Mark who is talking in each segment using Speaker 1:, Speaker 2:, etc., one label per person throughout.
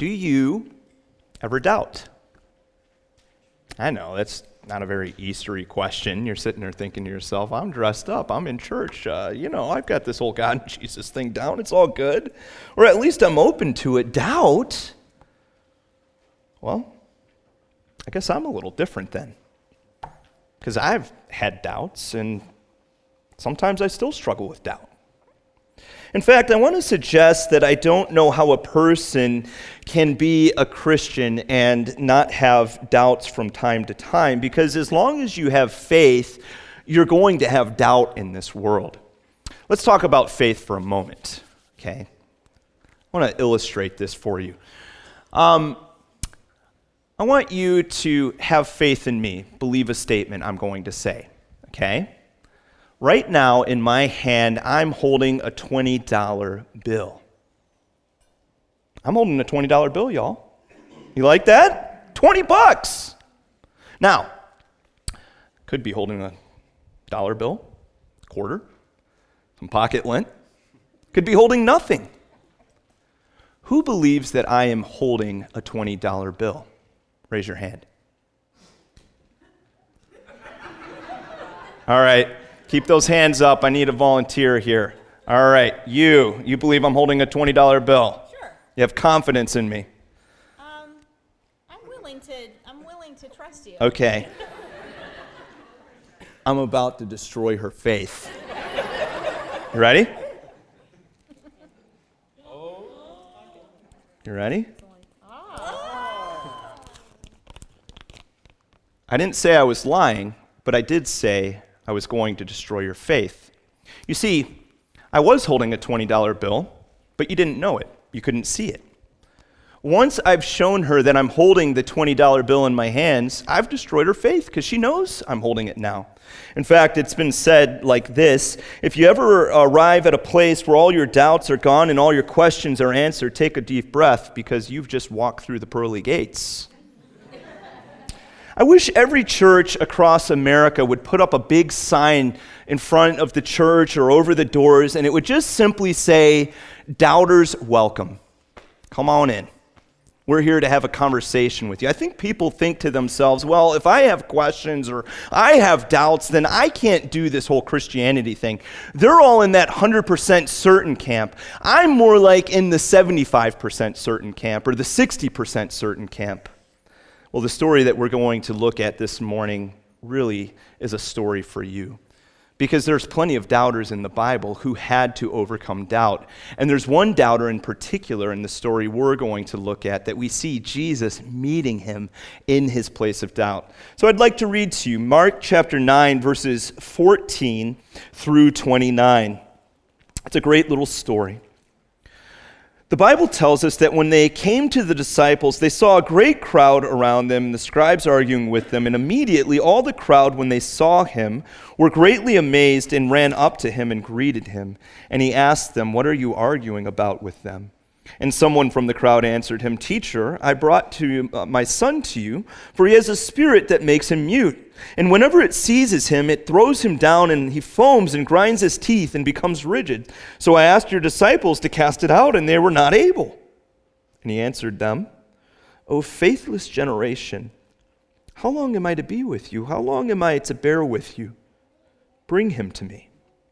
Speaker 1: Do you ever doubt? I know that's not a very Eastery question. You're sitting there thinking to yourself, I'm dressed up, I'm in church, uh, you know, I've got this whole God and Jesus thing down, it's all good. Or at least I'm open to it. Doubt? Well, I guess I'm a little different then. Because I've had doubts, and sometimes I still struggle with doubt. In fact, I want to suggest that I don't know how a person can be a Christian and not have doubts from time to time, because as long as you have faith, you're going to have doubt in this world. Let's talk about faith for a moment, okay? I want to illustrate this for you. Um, I want you to have faith in me, believe a statement I'm going to say, okay? Right now, in my hand, I'm holding a $20 bill. I'm holding a $20 bill, y'all. You like that? 20 bucks. Now, could be holding a dollar bill, quarter, some pocket lint. Could be holding nothing. Who believes that I am holding a $20 bill? Raise your hand. All right, keep those hands up. I need a volunteer here. All right, you, you believe I'm holding a $20 bill?
Speaker 2: Sure.
Speaker 1: You have confidence in me.
Speaker 2: Um, I'm willing to. I'm willing to trust you.
Speaker 1: Okay. I'm about to destroy her faith. You ready? You ready? I didn't say I was lying, but I did say I was going to destroy your faith. You see, I was holding a $20 bill, but you didn't know it. You couldn't see it. Once I've shown her that I'm holding the $20 bill in my hands, I've destroyed her faith because she knows I'm holding it now. In fact, it's been said like this if you ever arrive at a place where all your doubts are gone and all your questions are answered, take a deep breath because you've just walked through the pearly gates. I wish every church across America would put up a big sign in front of the church or over the doors, and it would just simply say, Doubters welcome. Come on in. We're here to have a conversation with you. I think people think to themselves, well, if I have questions or I have doubts, then I can't do this whole Christianity thing. They're all in that 100% certain camp. I'm more like in the 75% certain camp or the 60% certain camp. Well, the story that we're going to look at this morning really is a story for you. Because there's plenty of doubters in the Bible who had to overcome doubt. And there's one doubter in particular in the story we're going to look at that we see Jesus meeting him in his place of doubt. So I'd like to read to you Mark chapter 9, verses 14 through 29. It's a great little story. The Bible tells us that when they came to the disciples, they saw a great crowd around them, and the scribes arguing with them. And immediately all the crowd, when they saw him, were greatly amazed and ran up to him and greeted him. And he asked them, What are you arguing about with them? And someone from the crowd answered him, Teacher, I brought to uh, my son to you, for he has a spirit that makes him mute. And whenever it seizes him, it throws him down, and he foams and grinds his teeth and becomes rigid. So I asked your disciples to cast it out, and they were not able. And he answered them, O faithless generation, how long am I to be with you? How long am I to bear with you? Bring him to me.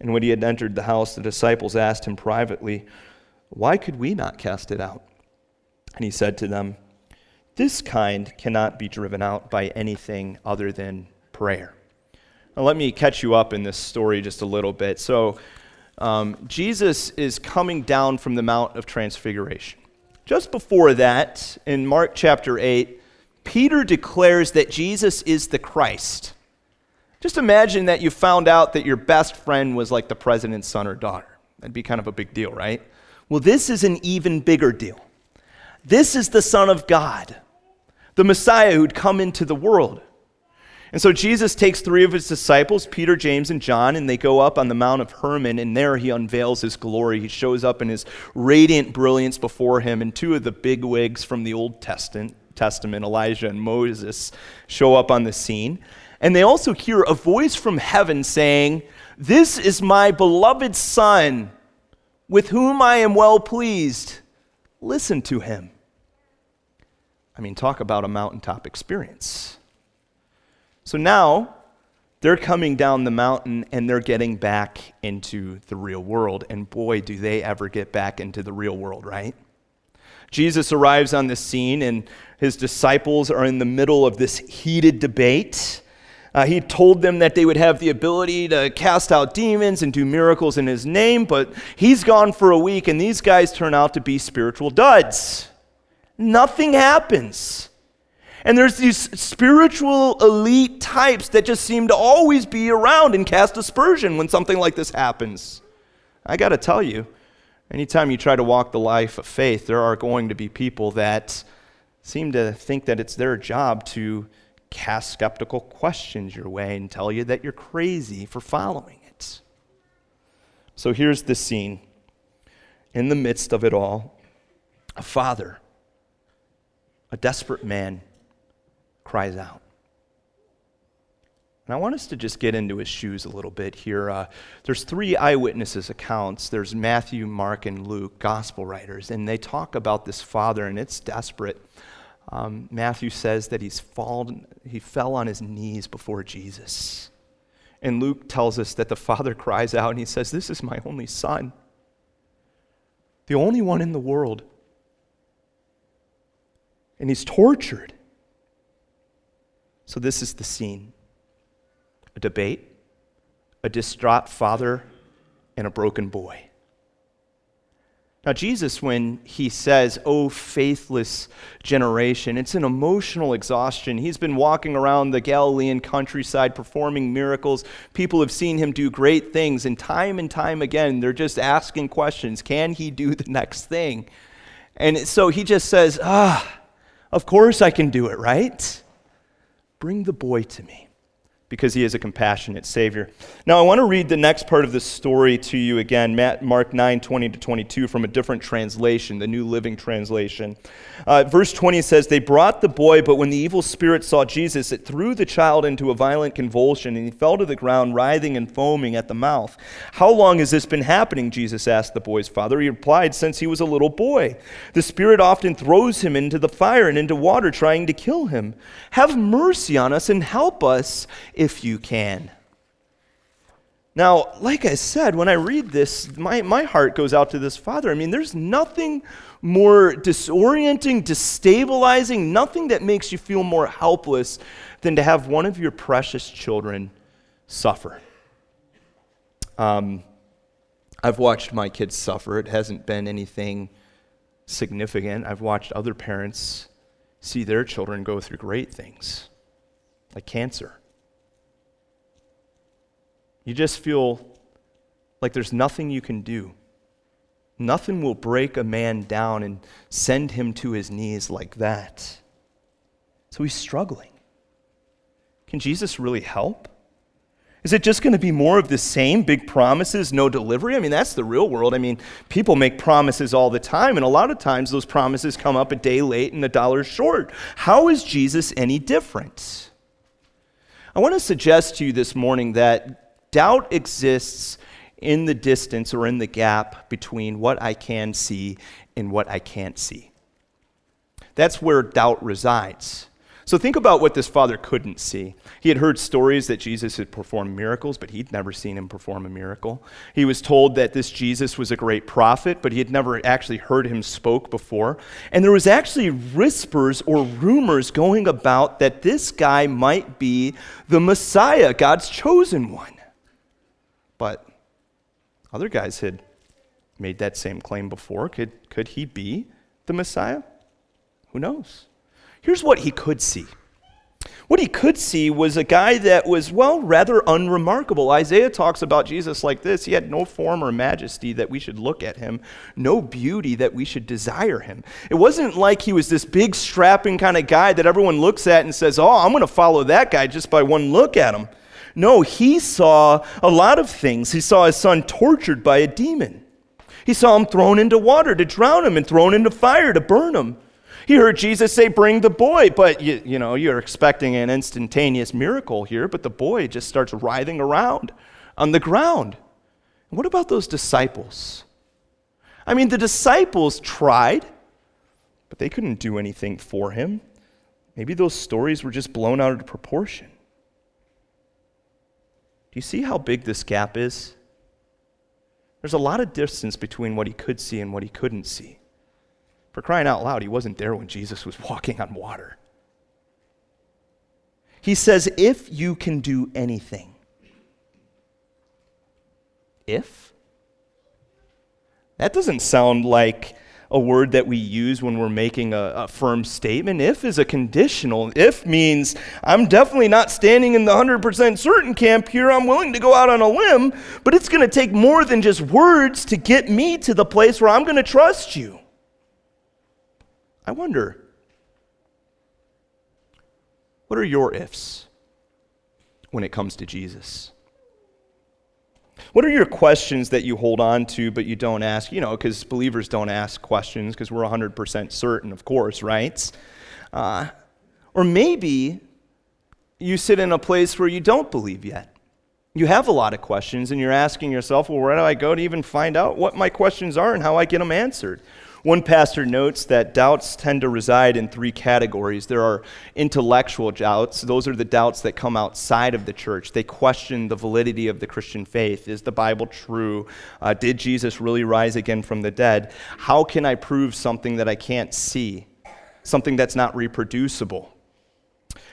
Speaker 1: And when he had entered the house, the disciples asked him privately, Why could we not cast it out? And he said to them, this kind cannot be driven out by anything other than prayer. Now, let me catch you up in this story just a little bit. So, um, Jesus is coming down from the Mount of Transfiguration. Just before that, in Mark chapter 8, Peter declares that Jesus is the Christ. Just imagine that you found out that your best friend was like the president's son or daughter. That'd be kind of a big deal, right? Well, this is an even bigger deal. This is the Son of God, the Messiah who'd come into the world. And so Jesus takes three of his disciples, Peter, James, and John, and they go up on the Mount of Hermon, and there he unveils his glory. He shows up in his radiant brilliance before him, and two of the big wigs from the Old Testament, Testament, Elijah and Moses, show up on the scene. And they also hear a voice from heaven saying, This is my beloved Son, with whom I am well pleased. Listen to him. I mean, talk about a mountaintop experience. So now they're coming down the mountain and they're getting back into the real world. And boy, do they ever get back into the real world, right? Jesus arrives on the scene and his disciples are in the middle of this heated debate. Uh, he told them that they would have the ability to cast out demons and do miracles in his name, but he's gone for a week and these guys turn out to be spiritual duds. Nothing happens. And there's these spiritual elite types that just seem to always be around and cast aspersion when something like this happens. I got to tell you, anytime you try to walk the life of faith, there are going to be people that seem to think that it's their job to cast skeptical questions your way and tell you that you're crazy for following it. So here's the scene. In the midst of it all, a father, a desperate man, cries out. And I want us to just get into his shoes a little bit here. Uh, there's three eyewitnesses accounts. There's Matthew, Mark, and Luke, gospel writers, and they talk about this father, and it's desperate. Um, Matthew says that he's fallen, he fell on his knees before Jesus. And Luke tells us that the father cries out and he says, This is my only son, the only one in the world. And he's tortured. So, this is the scene debate, a distraught father, and a broken boy. Now, Jesus, when he says, Oh, faithless generation, it's an emotional exhaustion. He's been walking around the Galilean countryside performing miracles. People have seen him do great things, and time and time again, they're just asking questions Can he do the next thing? And so he just says, Ah, of course I can do it, right? Bring the boy to me because he is a compassionate Savior. Now, I want to read the next part of this story to you again, Mark 9 20 to 22, from a different translation, the New Living Translation. Uh, verse 20 says, They brought the boy, but when the evil spirit saw Jesus, it threw the child into a violent convulsion, and he fell to the ground, writhing and foaming at the mouth. How long has this been happening? Jesus asked the boy's father. He replied, Since he was a little boy. The spirit often throws him into the fire and into water, trying to kill him. Have mercy on us and help us if you can. Now, like I said, when I read this, my, my heart goes out to this father. I mean, there's nothing more disorienting, destabilizing, nothing that makes you feel more helpless than to have one of your precious children suffer. Um, I've watched my kids suffer. It hasn't been anything significant. I've watched other parents see their children go through great things, like cancer you just feel like there's nothing you can do. Nothing will break a man down and send him to his knees like that. So he's struggling. Can Jesus really help? Is it just going to be more of the same big promises, no delivery? I mean, that's the real world. I mean, people make promises all the time, and a lot of times those promises come up a day late and a dollar short. How is Jesus any different? I want to suggest to you this morning that Doubt exists in the distance or in the gap between what I can see and what I can't see. That's where doubt resides. So think about what this father couldn't see. He had heard stories that Jesus had performed miracles, but he'd never seen him perform a miracle. He was told that this Jesus was a great prophet, but he had never actually heard him spoke before. And there was actually whispers or rumors going about that this guy might be the Messiah, God's chosen one. But other guys had made that same claim before. Could, could he be the Messiah? Who knows? Here's what he could see. What he could see was a guy that was, well, rather unremarkable. Isaiah talks about Jesus like this He had no form or majesty that we should look at him, no beauty that we should desire him. It wasn't like he was this big, strapping kind of guy that everyone looks at and says, Oh, I'm going to follow that guy just by one look at him. No, he saw a lot of things. He saw his son tortured by a demon, he saw him thrown into water to drown him and thrown into fire to burn him. He heard Jesus say, Bring the boy. But, you, you know, you're expecting an instantaneous miracle here, but the boy just starts writhing around on the ground. what about those disciples? I mean, the disciples tried, but they couldn't do anything for him. Maybe those stories were just blown out of proportion. Do you see how big this gap is? There's a lot of distance between what he could see and what he couldn't see. For crying out loud, he wasn't there when Jesus was walking on water. He says, if you can do anything. If? That doesn't sound like a word that we use when we're making a, a, firm statement. If is a conditional. If means I'm definitely not standing in the 100% certain camp here. I'm willing to go out on a limb, but it's going to take more than just words to get me to the place where I'm going to trust you. I wonder, what are your ifs when it comes to Jesus? What are your questions that you hold on to but you don't ask? You know, because believers don't ask questions because we're 100% certain, of course, right? Uh, or maybe you sit in a place where you don't believe yet. You have a lot of questions and you're asking yourself, well, where do I go to even find out what my questions are and how I get them answered? One pastor notes that doubts tend to reside in three categories. There are intellectual doubts, those are the doubts that come outside of the church. They question the validity of the Christian faith. Is the Bible true? Uh, did Jesus really rise again from the dead? How can I prove something that I can't see? Something that's not reproducible.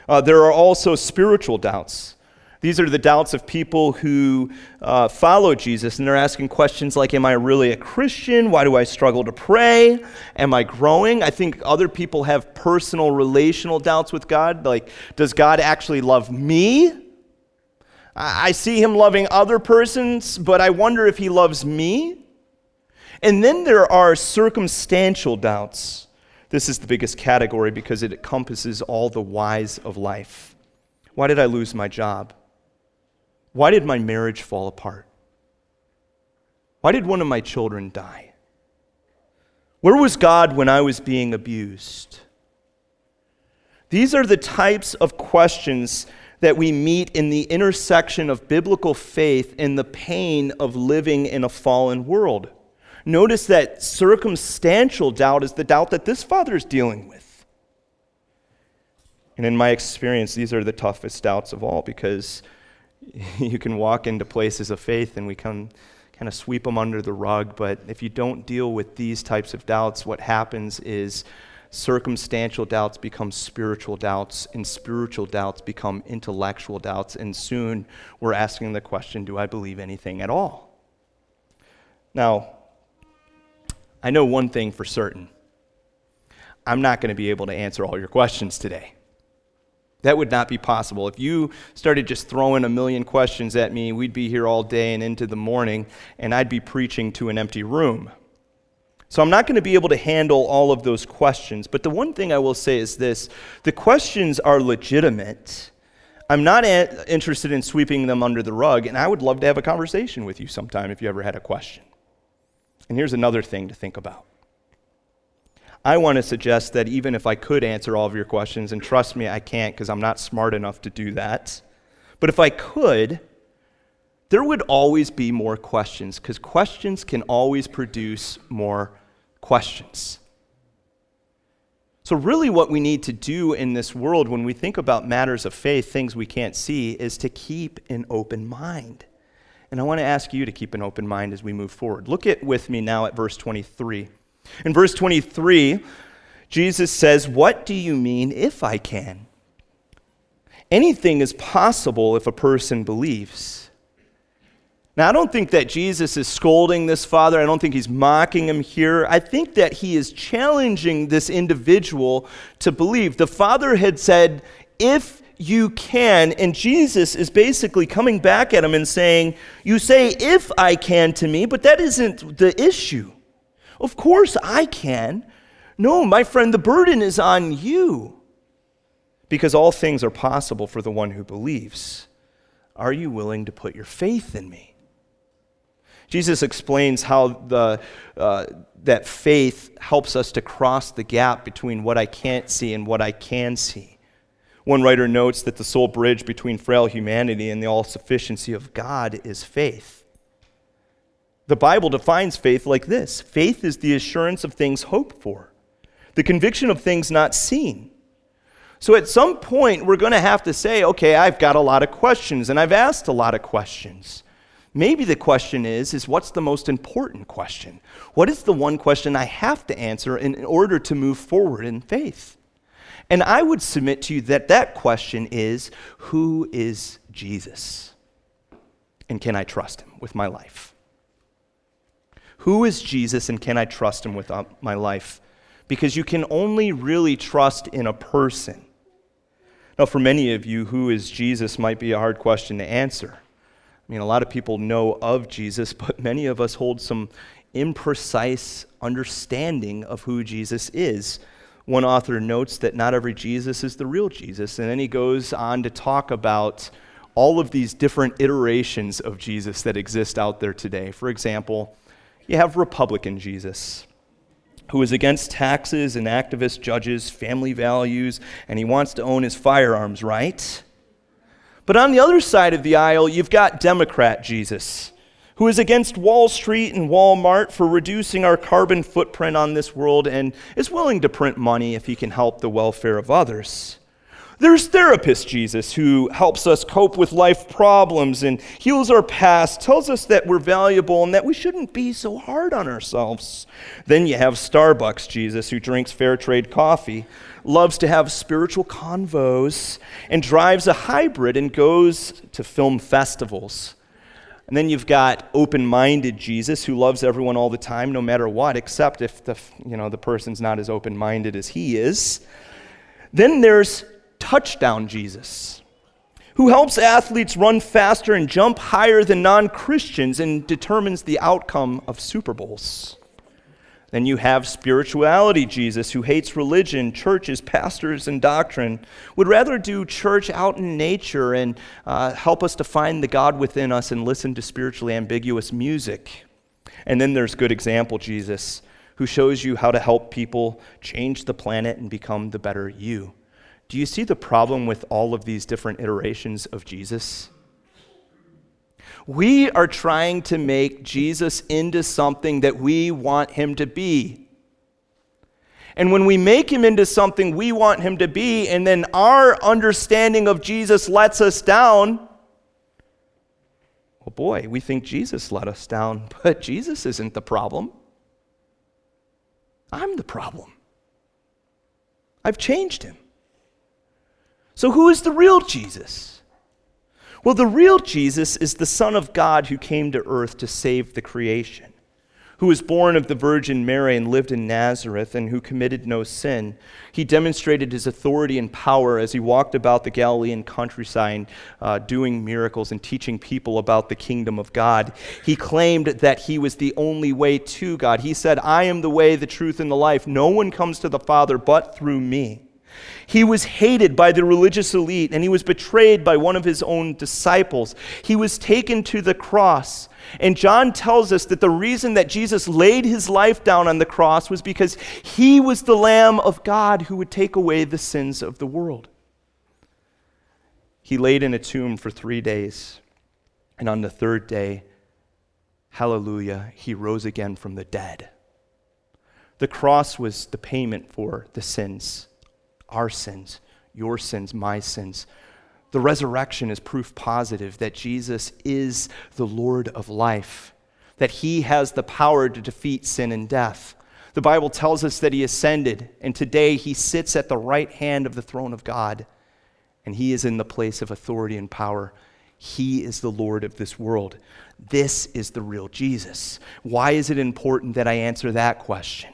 Speaker 1: Uh, there are also spiritual doubts. These are the doubts of people who uh, follow Jesus, and they're asking questions like Am I really a Christian? Why do I struggle to pray? Am I growing? I think other people have personal relational doubts with God, like, Does God actually love me? I see him loving other persons, but I wonder if he loves me. And then there are circumstantial doubts. This is the biggest category because it encompasses all the whys of life. Why did I lose my job? Why did my marriage fall apart? Why did one of my children die? Where was God when I was being abused? These are the types of questions that we meet in the intersection of biblical faith and the pain of living in a fallen world. Notice that circumstantial doubt is the doubt that this father is dealing with. And in my experience, these are the toughest doubts of all because you can walk into places of faith and we can kind of sweep them under the rug. But if you don't deal with these types of doubts, what happens is circumstantial doubts become spiritual doubts, and spiritual doubts become intellectual doubts. And soon we're asking the question do I believe anything at all? Now, I know one thing for certain I'm not going to be able to answer all your questions today. That would not be possible. If you started just throwing a million questions at me, we'd be here all day and into the morning, and I'd be preaching to an empty room. So I'm not going to be able to handle all of those questions. But the one thing I will say is this the questions are legitimate. I'm not a- interested in sweeping them under the rug, and I would love to have a conversation with you sometime if you ever had a question. And here's another thing to think about I want to suggest that even if I could answer all of your questions, and trust me, I can't because I'm not smart enough to do that, but if I could, there would always be more questions because questions can always produce more questions. So, really, what we need to do in this world when we think about matters of faith, things we can't see, is to keep an open mind. And I want to ask you to keep an open mind as we move forward. Look at with me now at verse 23. In verse 23, Jesus says, What do you mean if I can? Anything is possible if a person believes. Now, I don't think that Jesus is scolding this father. I don't think he's mocking him here. I think that he is challenging this individual to believe. The father had said, If you can, and Jesus is basically coming back at him and saying, You say, if I can to me, but that isn't the issue. Of course I can. No, my friend, the burden is on you because all things are possible for the one who believes. Are you willing to put your faith in me? Jesus explains how the, uh, that faith helps us to cross the gap between what I can't see and what I can see. One writer notes that the sole bridge between frail humanity and the all sufficiency of God is faith. The Bible defines faith like this faith is the assurance of things hoped for, the conviction of things not seen. So at some point, we're going to have to say, okay, I've got a lot of questions, and I've asked a lot of questions. Maybe the question is, is what's the most important question? What is the one question I have to answer in order to move forward in faith? And I would submit to you that that question is, who is Jesus? And can I trust him with my life? Who is Jesus and can I trust him with uh, my life? Because you can only really trust in a person. Now, for many of you, who is Jesus might be a hard question to answer. I mean, a lot of people know of Jesus, but many of us hold some imprecise understanding of who Jesus is. One author notes that not every Jesus is the real Jesus, and then he goes on to talk about all of these different iterations of Jesus that exist out there today. For example, you have Republican Jesus, who is against taxes and activist judges, family values, and he wants to own his firearms, right? But on the other side of the aisle, you've got Democrat Jesus, who is against Wall Street and Walmart for reducing our carbon footprint on this world and is willing to print money if he can help the welfare of others. There's therapist Jesus who helps us cope with life problems and heals our past, tells us that we're valuable and that we shouldn't be so hard on ourselves. Then you have Starbucks Jesus who drinks fair trade coffee, loves to have spiritual convos, and drives a hybrid and goes to film festivals. And then you've got open-minded Jesus who loves everyone all the time no matter what except if the you know the person's not as open-minded as he is. Then there's touchdown Jesus who helps athletes run faster and jump higher than non-Christians and determines the outcome of Super Bowls. Then you have spirituality Jesus, who hates religion, churches, pastors, and doctrine, would rather do church out in nature and uh, help us to find the God within us and listen to spiritually ambiguous music. And then there's good example Jesus, who shows you how to help people change the planet and become the better you. Do you see the problem with all of these different iterations of Jesus? We are trying to make Jesus into something that we want him to be. And when we make him into something we want him to be, and then our understanding of Jesus lets us down, well, boy, we think Jesus let us down, but Jesus isn't the problem. I'm the problem. I've changed him. So, who is the real Jesus? Well, the real Jesus is the Son of God who came to earth to save the creation, who was born of the Virgin Mary and lived in Nazareth, and who committed no sin. He demonstrated his authority and power as he walked about the Galilean countryside, uh, doing miracles and teaching people about the kingdom of God. He claimed that he was the only way to God. He said, I am the way, the truth, and the life. No one comes to the Father but through me. He was hated by the religious elite and he was betrayed by one of his own disciples. He was taken to the cross. And John tells us that the reason that Jesus laid his life down on the cross was because he was the Lamb of God who would take away the sins of the world. He laid in a tomb for three days. And on the third day, hallelujah, he rose again from the dead. The cross was the payment for the sins, our sins, your sins, my sins. The resurrection is proof positive that Jesus is the Lord of life, that he has the power to defeat sin and death. The Bible tells us that he ascended, and today he sits at the right hand of the throne of God, and he is in the place of authority and power. He is the Lord of this world. This is the real Jesus. Why is it important that I answer that question?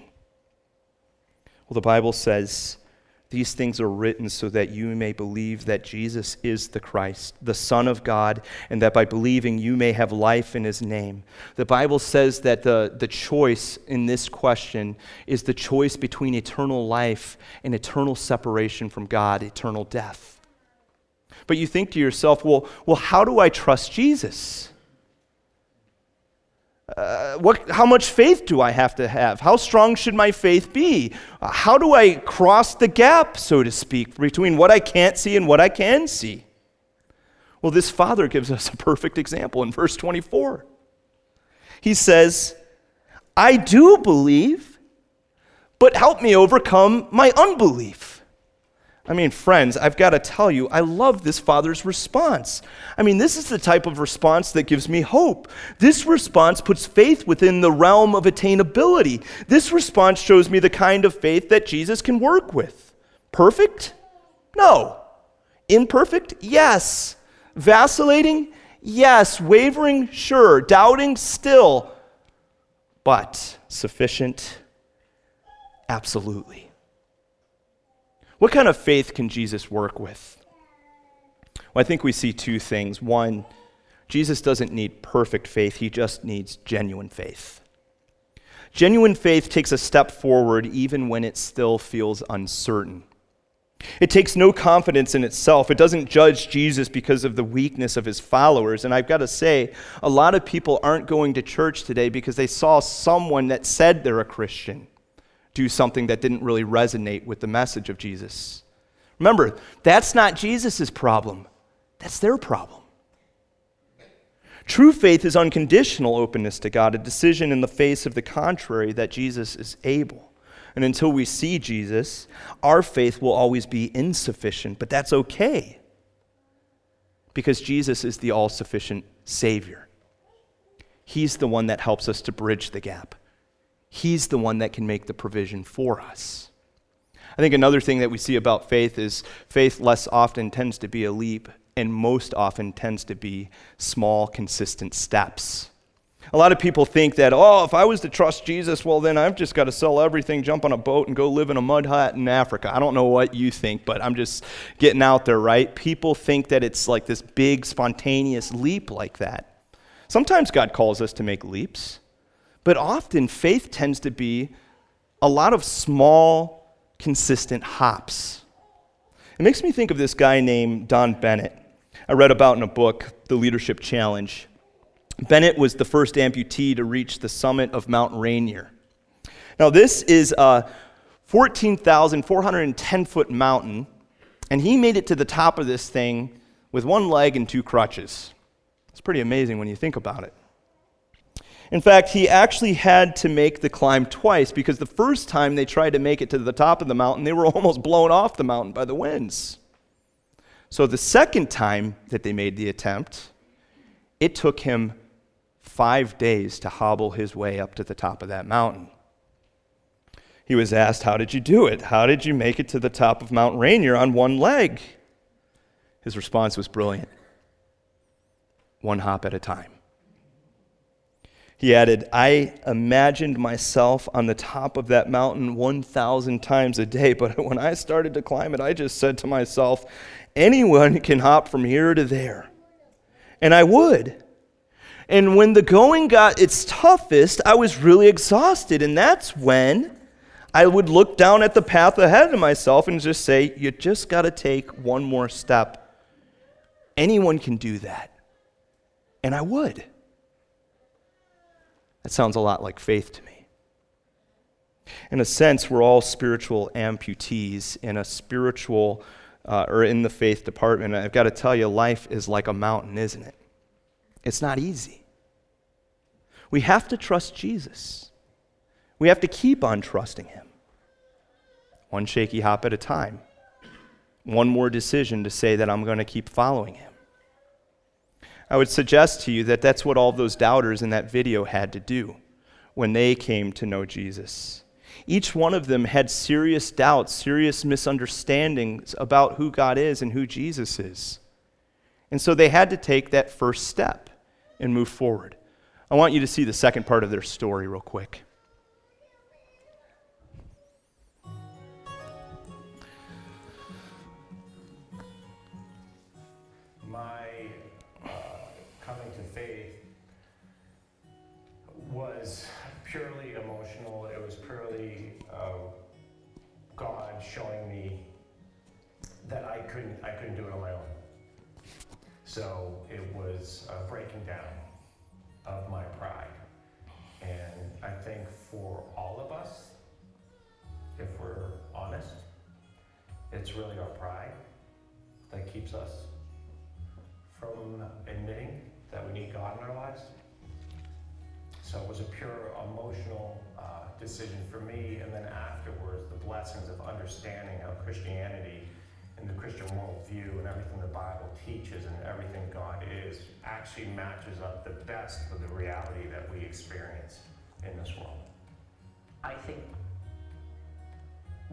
Speaker 1: Well, the Bible says these things are written so that you may believe that Jesus is the Christ, the Son of God, and that by believing you may have life in his name. The Bible says that the, the choice in this question is the choice between eternal life and eternal separation from God, eternal death. But you think to yourself, well, well how do I trust Jesus? Uh, what, how much faith do I have to have? How strong should my faith be? Uh, how do I cross the gap, so to speak, between what I can't see and what I can see? Well, this father gives us a perfect example in verse 24. He says, I do believe, but help me overcome my unbelief. I mean, friends, I've got to tell you, I love this father's response. I mean, this is the type of response that gives me hope. This response puts faith within the realm of attainability. This response shows me the kind of faith that Jesus can work with. Perfect? No. Imperfect? Yes. Vacillating? Yes. Wavering? Sure. Doubting? Still. But sufficient? Absolutely. What kind of faith can Jesus work with? Well, I think we see two things. One, Jesus doesn't need perfect faith, he just needs genuine faith. Genuine faith takes a step forward even when it still feels uncertain. It takes no confidence in itself. It doesn't judge Jesus because of the weakness of his followers. And I've got to say, a lot of people aren't going to church today because they saw someone that said they're a Christian do something that didn't really resonate with the message of Jesus. Remember, that's not Jesus' problem, that's their problem. True faith is unconditional openness to God, a decision in the face of the contrary that Jesus is able. And until we see Jesus, our faith will always be insufficient, but that's okay because Jesus is the all sufficient Savior. He's the one that helps us to bridge the gap. He's the one that can make the provision for us. I think another thing that we see about faith is faith less often tends to be a leap and most often tends to be small, consistent steps. A lot of people think that, oh, if I was to trust Jesus, well, then I've just got to sell everything, jump on a boat, and go live in a mud hut in Africa. I don't know what you think, but I'm just getting out there, right? People think that it's like this big, spontaneous leap like that. Sometimes God calls us to make leaps. But often, faith tends to be a lot of small, consistent hops. It makes me think of this guy named Don Bennett. I read about in a book, The Leadership Challenge. Bennett was the first amputee to reach the summit of Mount Rainier. Now, this is a 14,410 foot mountain, and he made it to the top of this thing with one leg and two crutches. It's pretty amazing when you think about it. In fact, he actually had to make the climb twice because the first time they tried to make it to the top of the mountain, they were almost blown off the mountain by the winds. So the second time that they made the attempt, it took him five days to hobble his way up to the top of that mountain. He was asked, How did you do it? How did you make it to the top of Mount Rainier on one leg? His response was brilliant one hop at a time. He added, I imagined myself on the top of that mountain 1,000 times a day, but when I started to climb it, I just said to myself, anyone can hop from here to there. And I would. And when the going got its toughest, I was really exhausted. And that's when I would look down at the path ahead of myself and just say, You just got to take one more step. Anyone can do that. And I would. That sounds a lot like faith to me. In a sense, we're all spiritual amputees in a spiritual uh, or in the faith department. I've got to tell you, life is like a mountain, isn't it? It's not easy. We have to trust Jesus. We have to keep on trusting Him, one shaky hop at a time. One more decision to say that I'm going to keep following Him. I would suggest to you that that's what all those doubters in that video had to do when they came to know Jesus. Each one of them had serious doubts, serious misunderstandings about who God is and who Jesus is. And so they had to take that first step and move forward. I want you to see the second part of their story, real quick.
Speaker 3: It's really our pride that keeps us from admitting that we need God in our lives. So it was a pure emotional uh, decision for me. And then afterwards, the blessings of understanding how Christianity and the Christian worldview and everything the Bible teaches and everything God is actually matches up the best with the reality that we experience in this world.
Speaker 4: I think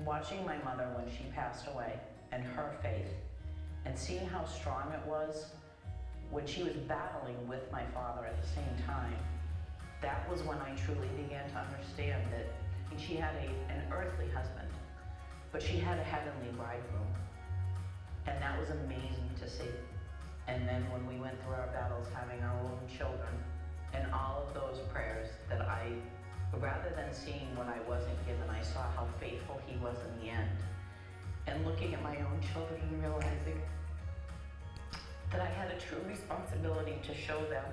Speaker 4: watching my mother when she passed away and her faith and seeing how strong it was when she was battling with my father at the same time, that was when I truly began to understand that she had a, an earthly husband, but she had a heavenly bridegroom. And that was amazing to see. And then when we went through our battles having our own children, and all of those prayers that I, rather than seeing what I wasn't given, I saw how faithful he was in the end. And looking at my own children and realizing that I had a true responsibility to show them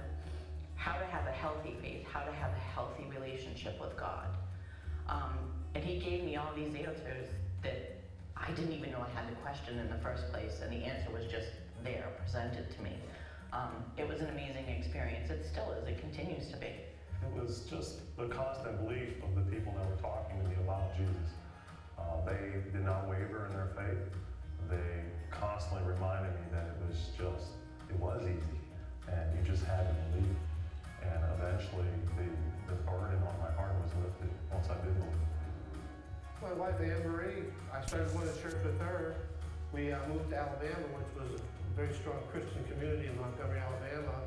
Speaker 4: how to have a healthy faith, how to have a healthy relationship with God. Um, and he gave me all these answers that I didn't even know I had to question in the first place, and the answer was just there, presented to me. Um, it was an amazing experience. It still is. It continues to be.
Speaker 5: It was just the constant belief of the people that were talking to me about Jesus. Uh, they did not waver in their faith. They constantly reminded me that it was just, it was easy, and you just had to believe. And eventually, the, the burden on my heart was lifted once I did believe.
Speaker 6: My wife Anne Marie, I started going to church with her. We uh, moved to Alabama, which was a very strong Christian community in Montgomery, Alabama.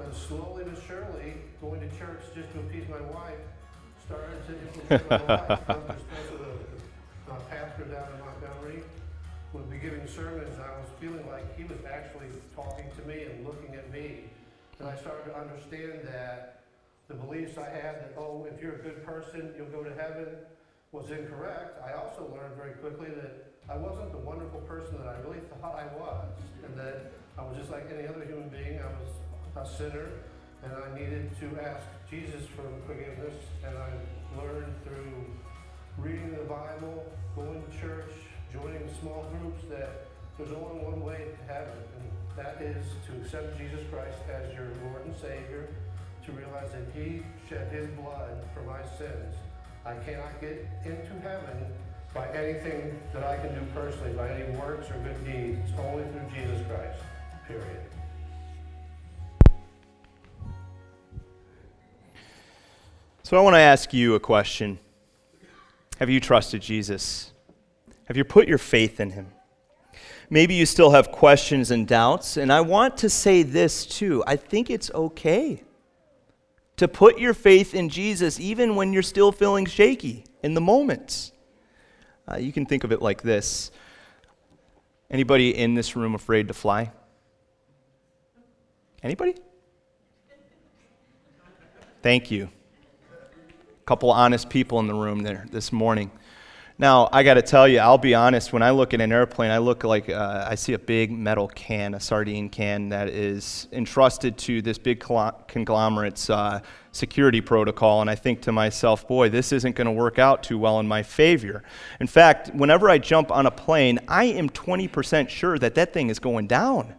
Speaker 6: But slowly but surely, going to church just to appease my wife started to influence my life. Because the uh, pastor down in Montgomery would be giving sermons, I was feeling like he was actually talking to me and looking at me. And I started to understand that the beliefs I had that, oh, if you're a good person, you'll go to heaven, was incorrect. I also learned very quickly that I wasn't the wonderful person that I really thought I was, and that I was just like any other human being. I was a sinner, and I needed to ask Jesus for forgiveness. And I learned through reading the Bible, going to church, joining small groups that there's only one way to heaven, and that is to accept Jesus Christ as your Lord and Savior, to realize that He shed His blood for my sins. I cannot get into heaven by anything that I can do personally, by any works or good deeds. It's only through Jesus Christ, period.
Speaker 1: So I want to ask you a question. Have you trusted Jesus? Have you put your faith in him? Maybe you still have questions and doubts, and I want to say this too. I think it's okay to put your faith in Jesus even when you're still feeling shaky in the moments. Uh, you can think of it like this Anybody in this room afraid to fly? Anybody? Thank you. Couple honest people in the room there this morning. Now, I got to tell you, I'll be honest, when I look at an airplane, I look like uh, I see a big metal can, a sardine can that is entrusted to this big conglomerate's uh, security protocol, and I think to myself, boy, this isn't going to work out too well in my favor. In fact, whenever I jump on a plane, I am 20% sure that that thing is going down.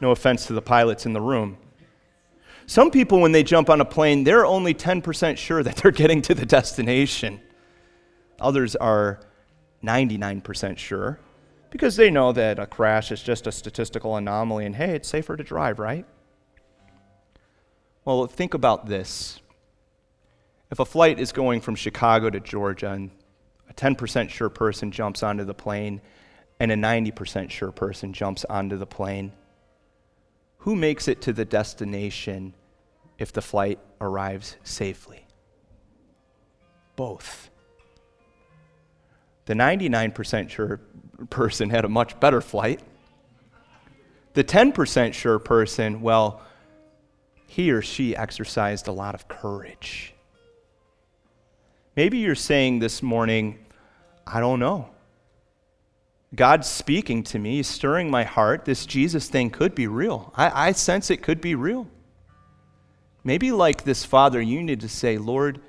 Speaker 1: No offense to the pilots in the room. Some people, when they jump on a plane, they're only 10% sure that they're getting to the destination. Others are 99% sure because they know that a crash is just a statistical anomaly and hey, it's safer to drive, right? Well, think about this. If a flight is going from Chicago to Georgia and a 10% sure person jumps onto the plane and a 90% sure person jumps onto the plane, who makes it to the destination if the flight arrives safely? Both. The 99% sure person had a much better flight. The 10% sure person, well, he or she exercised a lot of courage. Maybe you're saying this morning, I don't know. God's speaking to me, stirring my heart. This Jesus thing could be real. I, I sense it could be real. Maybe, like this father, you need to say, Lord,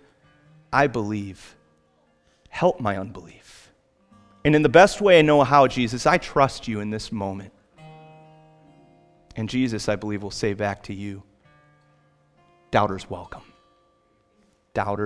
Speaker 1: I believe. Help my unbelief. And in the best way I know how, Jesus, I trust you in this moment. And Jesus, I believe, will say back to you, doubters welcome. Doubters.